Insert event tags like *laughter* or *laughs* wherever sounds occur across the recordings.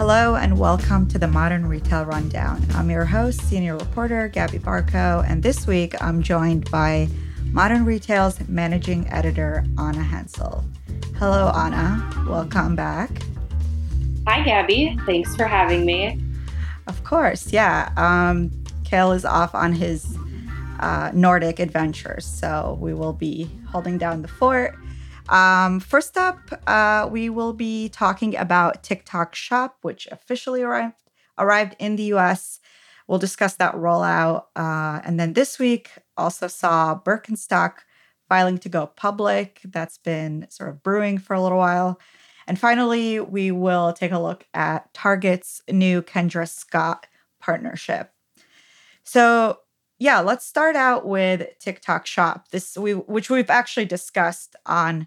Hello and welcome to the Modern Retail Rundown. I'm your host, senior reporter Gabby Barkho, and this week I'm joined by Modern Retail's managing editor, Anna Hensel. Hello, Anna. Welcome back. Hi, Gabby. Thanks for having me. Of course, yeah. Um, Cale is off on his uh, Nordic adventures, so we will be holding down the fort. Um, first up, uh, we will be talking about TikTok Shop, which officially arrived arrived in the U.S. We'll discuss that rollout, uh, and then this week also saw Birkenstock filing to go public. That's been sort of brewing for a little while. And finally, we will take a look at Target's new Kendra Scott partnership. So, yeah, let's start out with TikTok Shop. This we which we've actually discussed on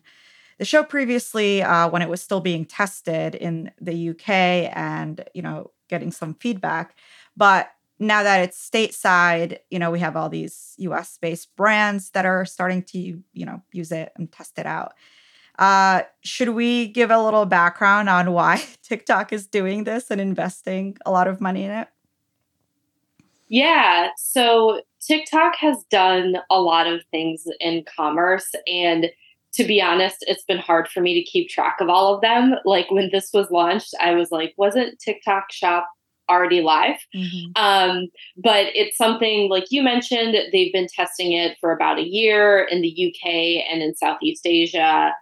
the show previously uh, when it was still being tested in the UK and you know getting some feedback. But now that it's stateside, you know we have all these US based brands that are starting to you know use it and test it out. Uh, should we give a little background on why *laughs* TikTok is doing this and investing a lot of money in it? Yeah. So TikTok has done a lot of things in commerce. And to be honest, it's been hard for me to keep track of all of them. Like when this was launched, I was like, wasn't TikTok Shop already live? Mm-hmm. Um, but it's something like you mentioned, they've been testing it for about a year in the UK and in Southeast Asia.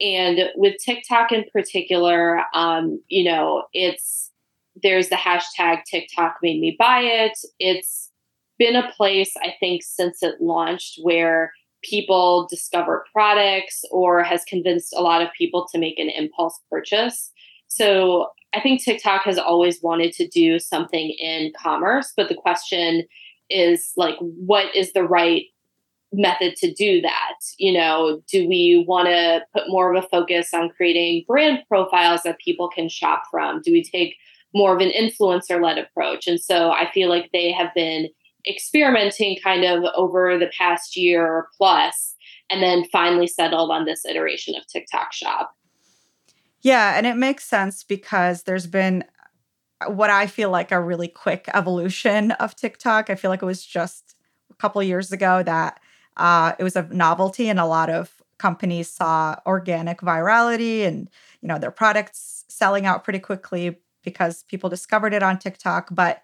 And with TikTok in particular, um, you know, it's there's the hashtag TikTok made me buy it. It's been a place, I think, since it launched where people discover products or has convinced a lot of people to make an impulse purchase. So I think TikTok has always wanted to do something in commerce, but the question is like, what is the right method to do that? You know, do we want to put more of a focus on creating brand profiles that people can shop from? Do we take more of an influencer led approach. And so I feel like they have been experimenting kind of over the past year plus and then finally settled on this iteration of TikTok shop. Yeah, and it makes sense because there's been what I feel like a really quick evolution of TikTok. I feel like it was just a couple years ago that uh, it was a novelty and a lot of companies saw organic virality and you know their products selling out pretty quickly because people discovered it on TikTok. But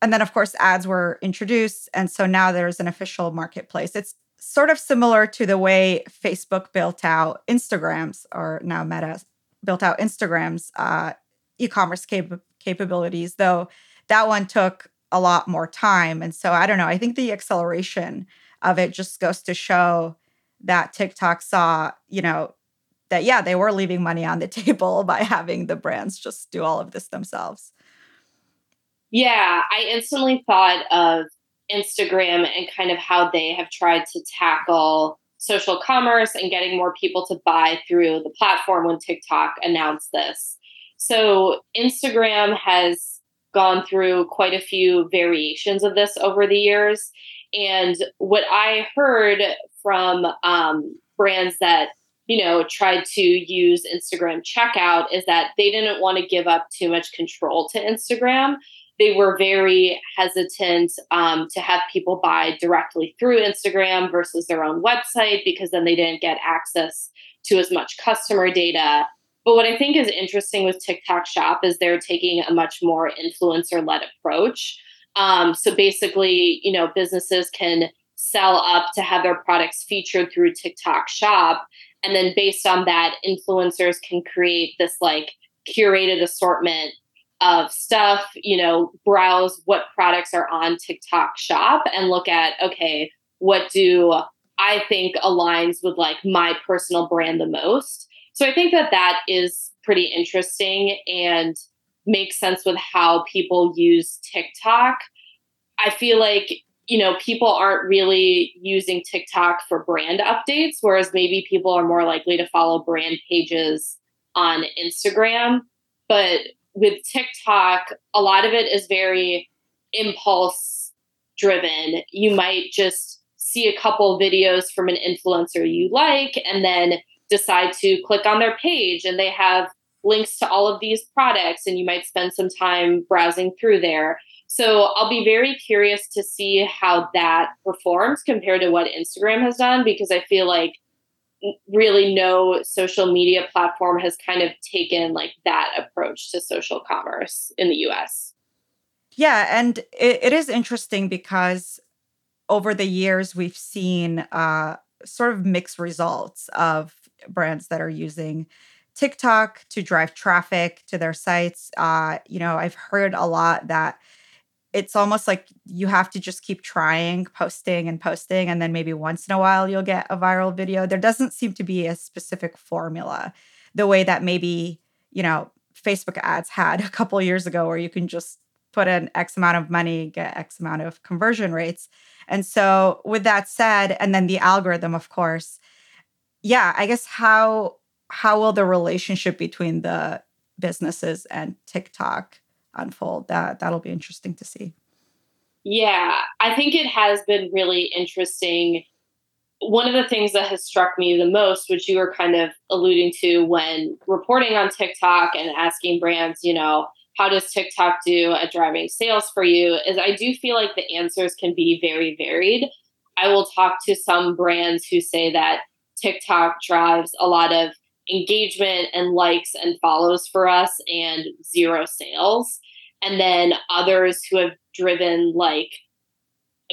and then of course ads were introduced, and so now there's an official marketplace. It's sort of similar to the way Facebook built out Instagrams, or now Meta built out Instagrams uh, e-commerce cap- capabilities, though that one took a lot more time. And so I don't know. I think the acceleration of it just goes to show that TikTok saw, you know, that yeah, they were leaving money on the *laughs* table by having the brands just do all of this themselves. Yeah, I instantly thought of Instagram and kind of how they have tried to tackle social commerce and getting more people to buy through the platform when TikTok announced this. So, Instagram has gone through quite a few variations of this over the years. And what I heard from um, brands that you know, tried to use Instagram checkout is that they didn't want to give up too much control to Instagram. They were very hesitant um, to have people buy directly through Instagram versus their own website because then they didn't get access to as much customer data. But what I think is interesting with TikTok Shop is they're taking a much more influencer led approach. Um, so basically, you know, businesses can sell up to have their products featured through TikTok Shop. And then based on that, influencers can create this like curated assortment of stuff, you know, browse what products are on TikTok shop and look at, okay, what do I think aligns with like my personal brand the most? So I think that that is pretty interesting and makes sense with how people use TikTok. I feel like you know, people aren't really using TikTok for brand updates, whereas maybe people are more likely to follow brand pages on Instagram. But with TikTok, a lot of it is very impulse driven. You might just see a couple videos from an influencer you like and then decide to click on their page and they have links to all of these products and you might spend some time browsing through there. So I'll be very curious to see how that performs compared to what Instagram has done because I feel like really no social media platform has kind of taken like that approach to social commerce in the US. Yeah, and it, it is interesting because over the years we've seen uh, sort of mixed results of brands that are using TikTok to drive traffic to their sites. Uh, you know, I've heard a lot that it's almost like you have to just keep trying, posting and posting, and then maybe once in a while you'll get a viral video. There doesn't seem to be a specific formula the way that maybe, you know, Facebook ads had *laughs* a couple years ago where you can just put in X amount of money, get X amount of conversion rates. And so, with that said, and then the algorithm, of course, yeah, I guess how how will the relationship between the businesses and TikTok unfold? That that'll be interesting to see. Yeah, I think it has been really interesting. One of the things that has struck me the most, which you were kind of alluding to when reporting on TikTok and asking brands, you know, how does TikTok do at driving sales for you? Is I do feel like the answers can be very varied. I will talk to some brands who say that TikTok drives a lot of engagement and likes and follows for us and zero sales. And then others who have driven like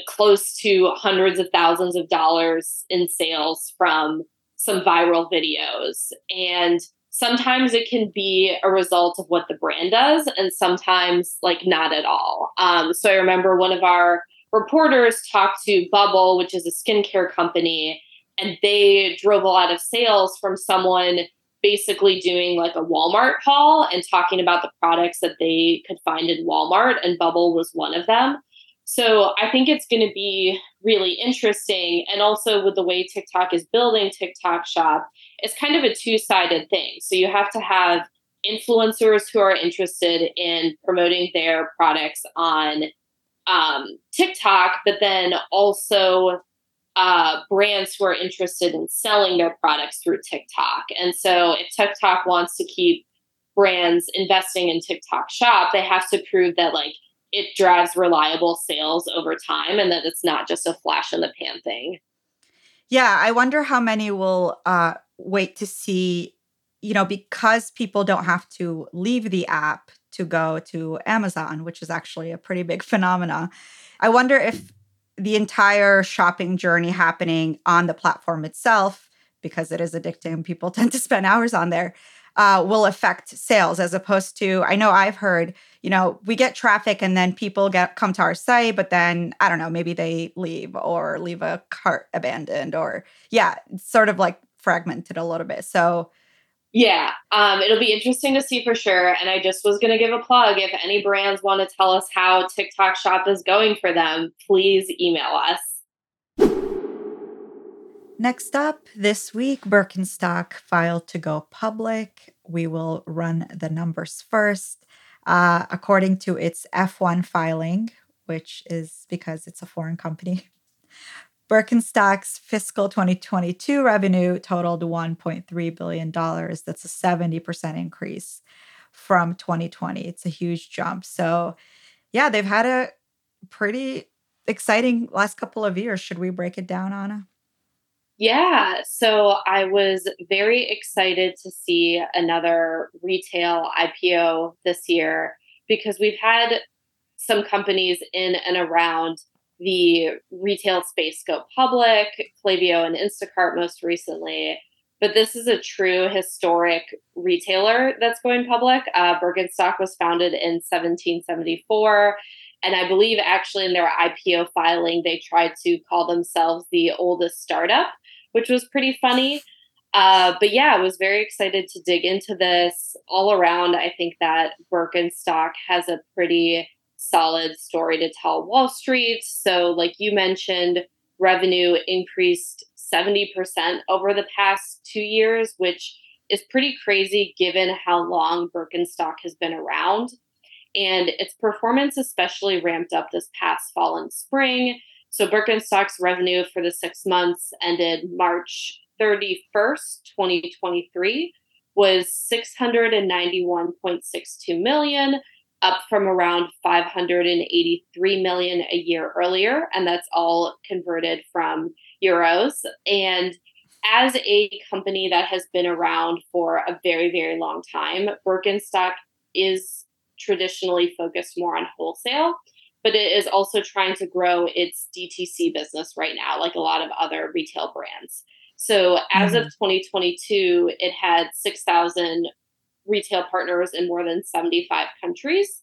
close to hundreds of thousands of dollars in sales from some viral videos. And sometimes it can be a result of what the brand does, and sometimes like not at all. Um, so I remember one of our reporters talked to Bubble, which is a skincare company, and they drove a lot of sales from someone basically doing like a Walmart haul and talking about the products that they could find in Walmart, and Bubble was one of them. So I think it's going to be really interesting. And also with the way TikTok is building TikTok Shop, it's kind of a two sided thing. So you have to have influencers who are interested in promoting their products on um, TikTok, but then also uh, brands who are interested in selling their products through TikTok. And so if TikTok wants to keep brands investing in TikTok shop, they have to prove that like it drives reliable sales over time and that it's not just a flash in the pan thing. Yeah, I wonder how many will uh, wait to see, you know, because people don't have to leave the app to go to Amazon, which is actually a pretty big phenomena. I wonder if the entire shopping journey happening on the platform itself, because it is addicting, people *laughs* tend to spend hours on there, uh, will affect sales as opposed to, I know I've heard, you know, we get traffic and then people get come to our site, but then I don't know, maybe they leave or leave a cart abandoned or yeah, sort of like fragmented a little bit. So yeah, um, it'll be interesting to see for sure. And I just was going to give a plug. If any brands want to tell us how TikTok Shop is going for them, please email us. Next up, this week, Birkenstock filed to go public. We will run the numbers first. Uh, according to its F1 filing, which is because it's a foreign company, Birkenstock's fiscal 2022 revenue totaled $1.3 billion. That's a 70% increase from 2020. It's a huge jump. So, yeah, they've had a pretty exciting last couple of years. Should we break it down, Anna? Yeah, so I was very excited to see another retail IPO this year because we've had some companies in and around the retail space go public, Klaviyo and Instacart most recently. But this is a true historic retailer that's going public. Uh, Birkenstock was founded in 1774. And I believe actually in their IPO filing, they tried to call themselves the oldest startup, which was pretty funny. Uh, but yeah, I was very excited to dig into this all around. I think that Birkenstock has a pretty solid story to tell Wall Street. So, like you mentioned, revenue increased 70% over the past two years, which is pretty crazy given how long Birkenstock has been around. And its performance especially ramped up this past fall and spring. So, Birkenstock's revenue for the six months ended March 31st, 2023, was 691.62 million, up from around 583 million a year earlier, and that's all converted from euros. And as a company that has been around for a very, very long time, Birkenstock is traditionally focused more on wholesale, but it is also trying to grow its DTC business right now, like a lot of other retail brands. So as mm-hmm. of 2022, it had 6,000 retail partners in more than 75 countries.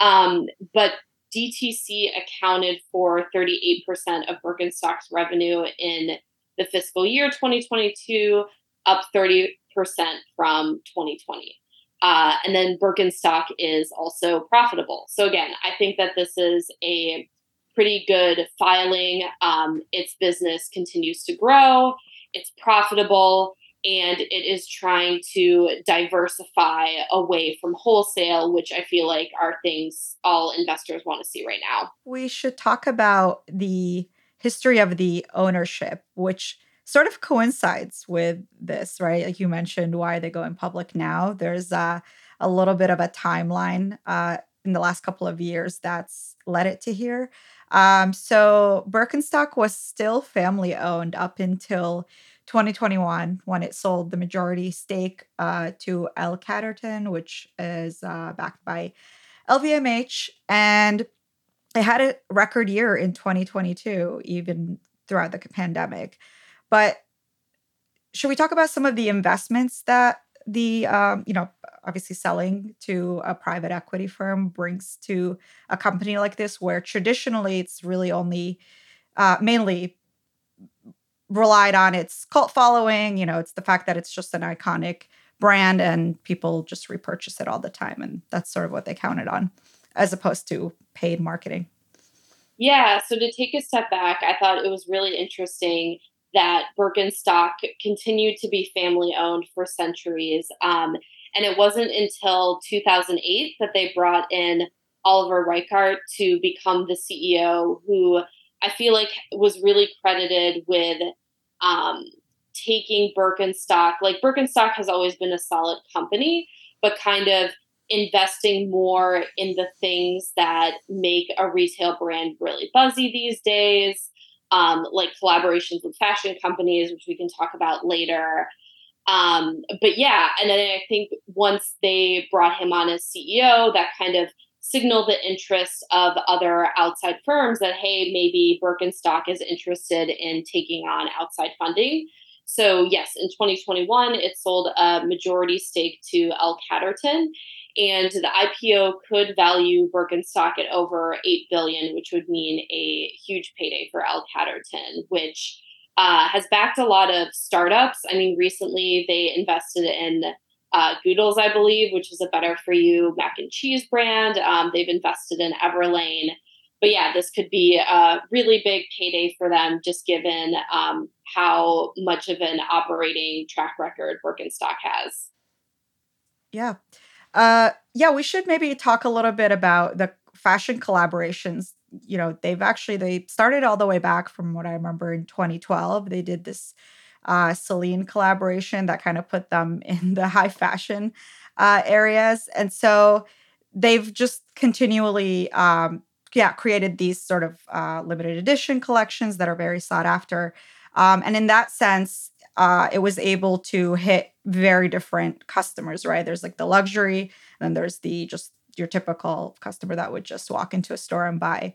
Um, but DTC accounted for 38% of Birkenstock's revenue in the fiscal year 2022, up 30% from 2020. Uh, and then Birkenstock is also profitable. So again, I think that this is a pretty good filing. Um, its business continues to grow. It's profitable and it is trying to diversify away from wholesale, which I feel like are things all investors want to see right now. We should talk about the history of the ownership, which sort of coincides with this, right? Like you mentioned, why they go in public now. There's uh, a little bit of a timeline uh, in the last couple of years that's led it to here. Um, so Birkenstock was still family owned up until 2021 when it sold the majority stake uh, to L Catterton, which is uh, backed by LVMH. And it had a record year in 2022, even throughout the pandemic. But should we talk about some of the investments that the um, you know obviously selling to a private equity firm brings to a company like this where traditionally it's really only uh, mainly relied on its cult following you know it's the fact that it's just an iconic brand and people just repurchase it all the time and that's sort of what they counted on as opposed to paid marketing yeah so to take a step back i thought it was really interesting that Birkenstock continued to be family owned for centuries. Um, and it wasn't until 2008 that they brought in Oliver Reichert to become the CEO, who I feel like was really credited with um, taking Birkenstock. Like Birkenstock has always been a solid company, but kind of investing more in the things that make a retail brand really buzzy these days um, like collaborations with fashion companies, which we can talk about later. Um, but yeah, and then I think once they brought him on as CEO, that kind of signaled the interest of other outside firms that, hey, maybe Birkenstock is interested in taking on outside funding. So, yes, in 2021, it sold a majority stake to L Catterton and the IPO could value Birkenstock at over eight billion, which would mean a huge payday for L Catterton, which uh, has backed a lot of startups. I mean, recently they invested in uh, Goodles, I believe, which is a better for you mac and cheese brand. Um, they've invested in Everlane. But yeah, this could be a really big payday for them, just given um, how much of an operating track record Birkenstock has. Yeah. Uh, yeah, we should maybe talk a little bit about the fashion collaborations. You know, they've actually they started all the way back from what I remember in 2012. They did this uh, Celine collaboration that kind of put them *laughs* in the high fashion uh, areas, and so they've just continually, um, yeah, created these sort of uh, limited edition collections that are very sought after. Um, and in that sense, uh, it was able to hit very different customers, right? There's like the luxury, and then there's the just your typical customer that would just walk into a store and buy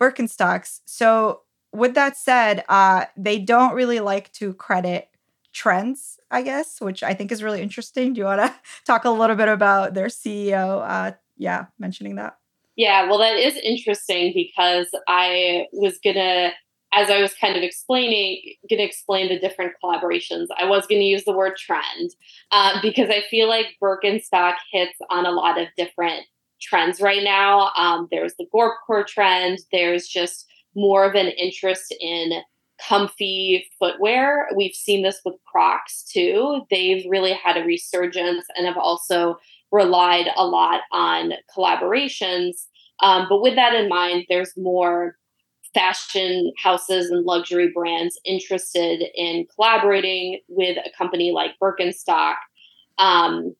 Birkenstocks. So, with that said, uh, they don't really like to credit trends, I guess, which I think is really interesting. Do you want to *laughs* talk a little bit about their CEO? Uh, yeah, mentioning that. Yeah, well, that is interesting because I was gonna as I was kind of explaining, to explain the different collaborations, I was to use the word trend uh, because I feel like Birkenstock hits on a lot of different trends right now. Um, there's the Gorpcore trend. There's just more of an interest in comfy footwear. We've seen this with Crocs too. They've really had a resurgence and have also relied a lot on collaborations. Um, but with that in mind, there's more fashion houses and luxury brands interested in collaborating with a company like Birkenstock. Um,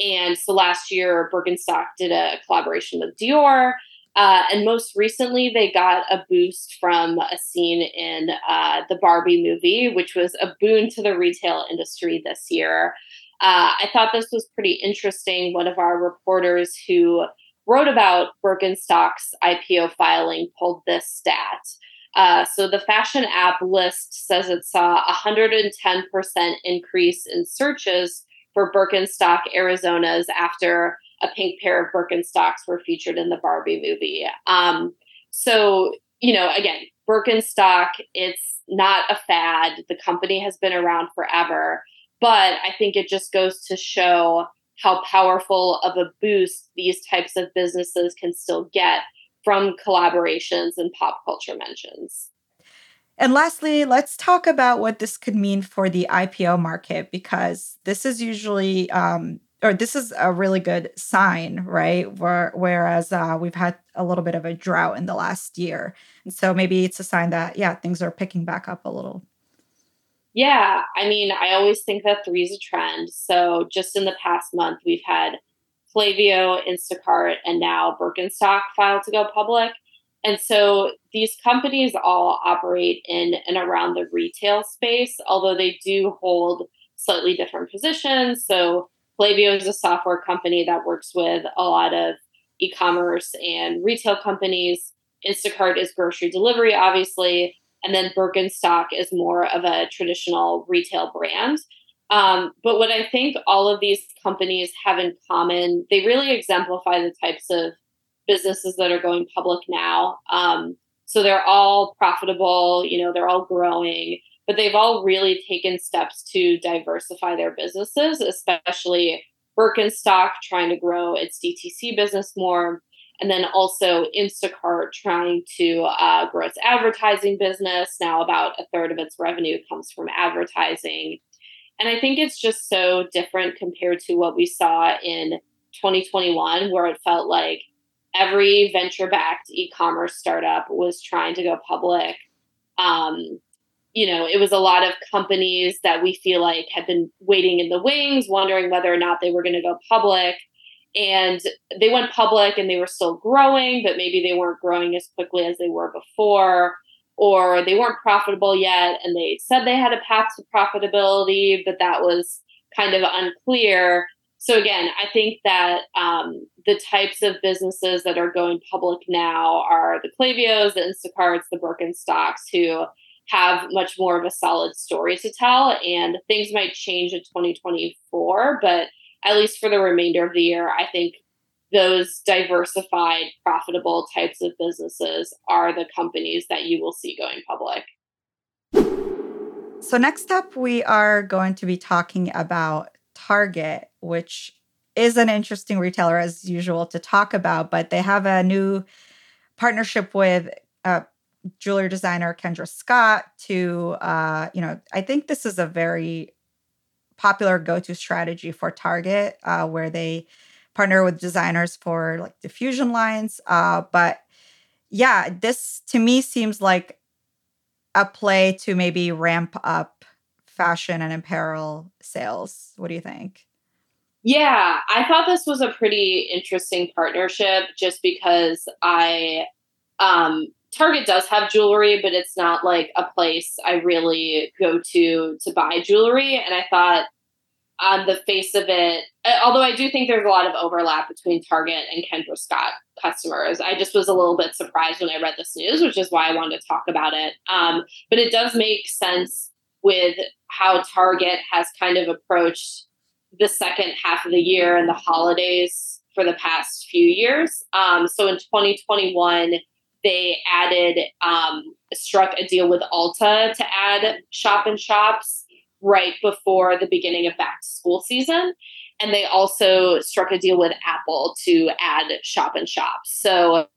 and so last year, Birkenstock did a collaboration with Dior. Uh, and most recently, they got a boost from a scene in uh, the Barbie movie, which was a boon to the retail industry this year. Uh, I thought this was pretty interesting. One of our reporters who wrote about Birkenstock's IPO filing pulled this stat. Uh, so the fashion app Lyst says it saw a 110% increase in searches for Birkenstock Arizonas after a pink pair of Birkenstocks were featured in the Barbie movie. Um, so, you know, again, Birkenstock, it's not a fad. The company has been around forever. But I think it just goes to show how powerful of a boost these types of businesses can still get from collaborations and pop culture mentions. And lastly, let's talk about what this could mean for the IPO market because this is usually, um, or this is a really good sign, right? Where, whereas uh, we've had a little bit of a drought in the last year. And so maybe it's a sign that, yeah, things are picking back up a little. Yeah, I mean, I always think that three is a trend. So just in the past month, we've had Klaviyo, Instacart, and now Birkenstock filed to go public. And so these companies all operate in and around the retail space, although they do hold slightly different positions. So Klaviyo is a software company that works with a lot of e-commerce and retail companies. Instacart is grocery delivery, obviously. And then Birkenstock is more of a traditional retail brand. Um, but what I think all of these companies have in common, they really exemplify the types of businesses that are going public now. Um, so they're all profitable, you know, they're all growing, but they've all really taken steps to diversify their businesses, especially Birkenstock trying to grow its DTC business more. And then also Instacart trying to uh, grow its advertising business. Now, about a third of its revenue comes from advertising. And I think it's just so different compared to what we saw in 2021, where it felt like every venture backed e commerce startup was trying to go public. Um, you know, it was a lot of companies that we feel like had been waiting in the wings, wondering whether or not they were going to go public. And they went public and they were still growing, but maybe they weren't growing as quickly as they were before or they weren't profitable yet and they said they had a path to profitability, but that was kind of unclear. So, again, I think that um, the types of businesses that are going public now are the Klaviyos, the Instacarts, the Birkenstocks, who have much more of a solid story to tell. And things might change in 2024, but at least for the remainder of the year, I think those diversified, profitable types of businesses are the companies that you will see going public. So, next up, we are going to be talking about Target, which is an interesting retailer as usual to talk about, but they have a new partnership with uh, jewelry designer Kendra Scott to, uh, you know, I think this is a very popular go to strategy for Target uh, where they partner with designers for like diffusion lines. Uh, but yeah, this to me seems like a play to maybe ramp up fashion and apparel sales. What do you think? Yeah, I thought this was a pretty interesting partnership just because I um Target does have jewelry, but it's not like a place I really go to to buy jewelry and I thought on the face of it, although I do think there's a lot of overlap between Target and Kendra Scott customers, I just was a little bit surprised when I read this news, which is why I wanted to talk about it. Um, but it does make sense with how Target has kind of approached the second half of the year and the holidays for the past few years. Um, so in 2021, they added, um, struck a deal with Ulta to add shop and shops right before the beginning of back to school season. And they also struck a deal with Apple to add shop and shops. So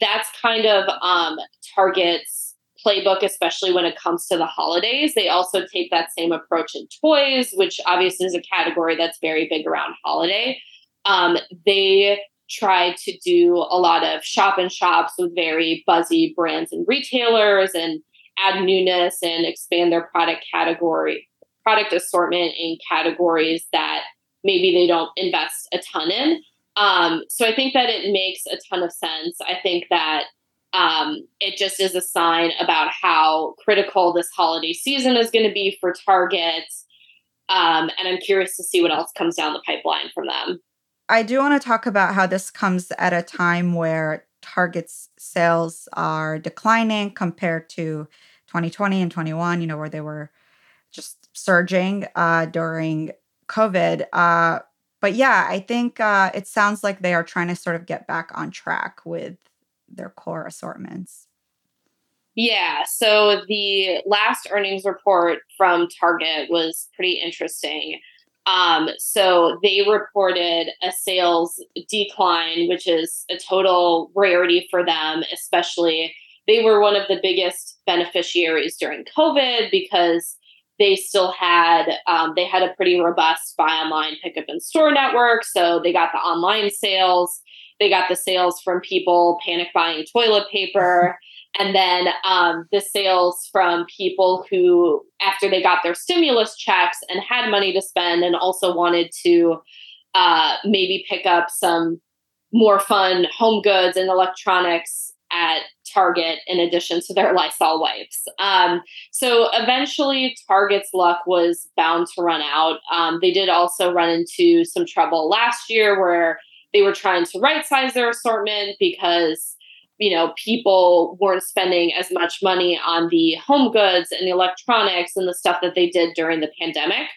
that's kind of um, Target's playbook, especially when it comes to the holidays. They also take that same approach in toys, which obviously is a category that's very big around holiday. Um, they try to do a lot of shop and shops with very buzzy brands and retailers and add newness and expand their product category product assortment in categories that maybe they don't invest a ton in. Um, so I think that it makes a ton of sense. I think that um, it just is a sign about how critical this holiday season is going to be for Target. Um, and I'm curious to see what else comes down the pipeline from them. I do want to talk about how this comes at a time where Target's sales are declining compared to 2020 and 21, you know, where they were just surging uh, during COVID. Uh, but yeah, I think uh, it sounds like they are trying to sort of get back on track with their core assortments. Yeah. So the last earnings report from Target was pretty interesting. Um, so they reported a sales decline, which is a total rarity for them, especially they were one of the biggest beneficiaries during COVID because they still had um, they had a pretty robust buy online pickup in store network. So they got the online sales. They got the sales from people panic buying toilet paper *laughs* and then um, the sales from people who after they got their stimulus checks and had money to spend and also wanted to uh, maybe pick up some more fun home goods and electronics at Target in addition to their *laughs* Lysol wipes. Um, so eventually, Target's luck was bound to run out. Um, they did also run into some trouble last year where they were trying to right size their assortment because you know people weren't spending as much money on the home goods and the electronics and the stuff that they did during the pandemic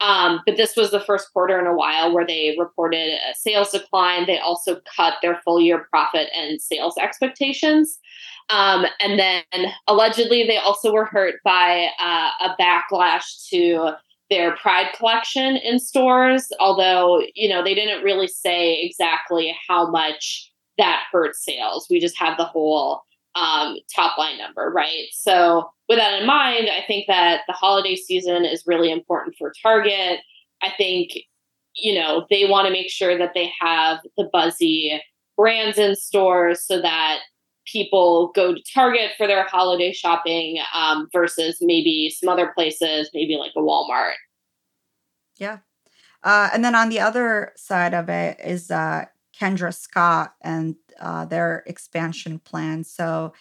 um, but this was the first quarter in a while where they reported a sales decline. They also cut their full year profit and sales expectations. Um, and then allegedly, they also were hurt by uh, a backlash to their Pride collection in stores, although, you know, they didn't really say exactly how much that hurts sales. We just have the whole um, top line number, right? So, with that in mind, I think that the holiday season is really important for Target. I think, you know, they want to make sure that they have the buzzy brands in stores so that people go to Target for their holiday shopping um, versus maybe some other places, maybe like a Walmart. Yeah. Uh, and then on the other side of it is uh, Kendra Scott and uh, their expansion plan. So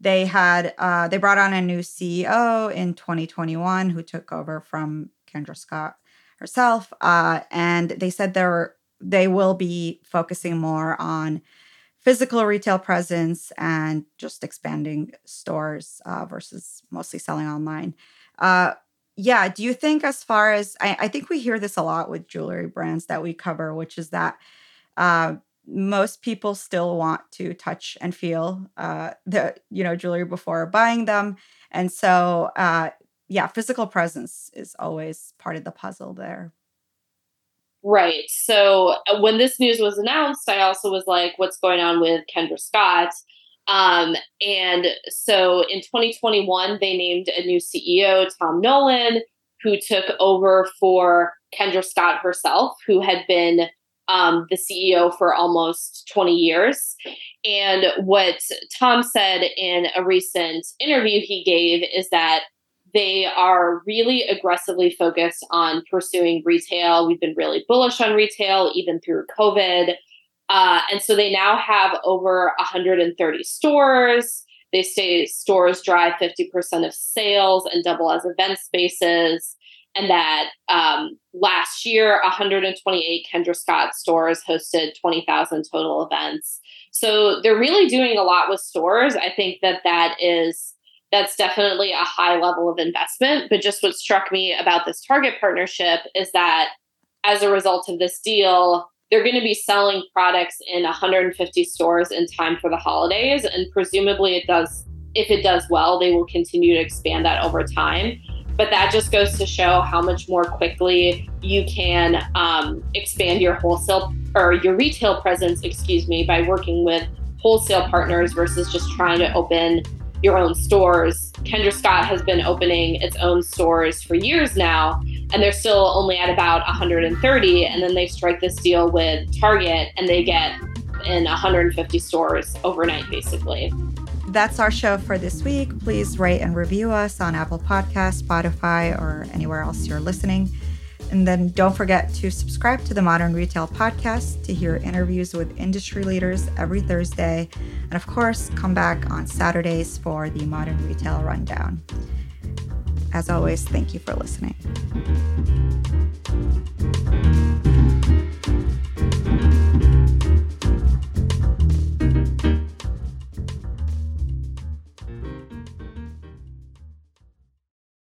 they had uh, they brought on a new CEO in 2021 who took over from Kendra Scott herself, uh, and they said they're they will be focusing more on physical retail presence and just expanding stores uh, versus mostly selling online. Uh, yeah, do you think as far as I, I, think we hear this a lot with jewelry brands that we cover, which is that uh, most people still want to touch and feel uh, the you know jewelry before buying them, and so uh, yeah, physical presence is always part of the puzzle there. Right. So uh, when this news was announced, I also was like, what's going on with Kendra Scott? Um, and so in 2021, they named a new CEO, Tom Nolan, who took over for Kendra Scott herself, who had been um, the CEO for almost 20 years. And what Tom said in a recent interview he gave is that they are really aggressively focused on pursuing retail. We've been really bullish on retail, even through COVID. Uh, and so they now have over 130 stores. They say stores drive 50% of sales and double as event spaces. And that um, last year, 128 Kendra Scott stores hosted 20,000 total events. So they're really doing a lot with stores. I think that that is that's definitely a high level of investment. But just what struck me about this Target partnership is that as a result of this deal, they're going to be selling products in 150 stores in time for the holidays. And presumably, it does, if it does well, they will continue to expand that over time. But that just goes to show how much more quickly you can um, expand your wholesale or your retail presence, excuse me, by working with wholesale partners versus just trying to open your own stores. Kendra Scott has been opening its own stores for years now, and they're still only at about 130. And then they strike this deal with Target and they get in 150 stores overnight, basically. That's our show for this week. Please rate and review us on Apple Podcasts, Spotify, or anywhere else you're listening. And then don't forget to subscribe to the Modern Retail Podcast to hear interviews with industry leaders every Thursday. And of course, come back on Saturdays for the Modern Retail Rundown. As always, thank you for listening.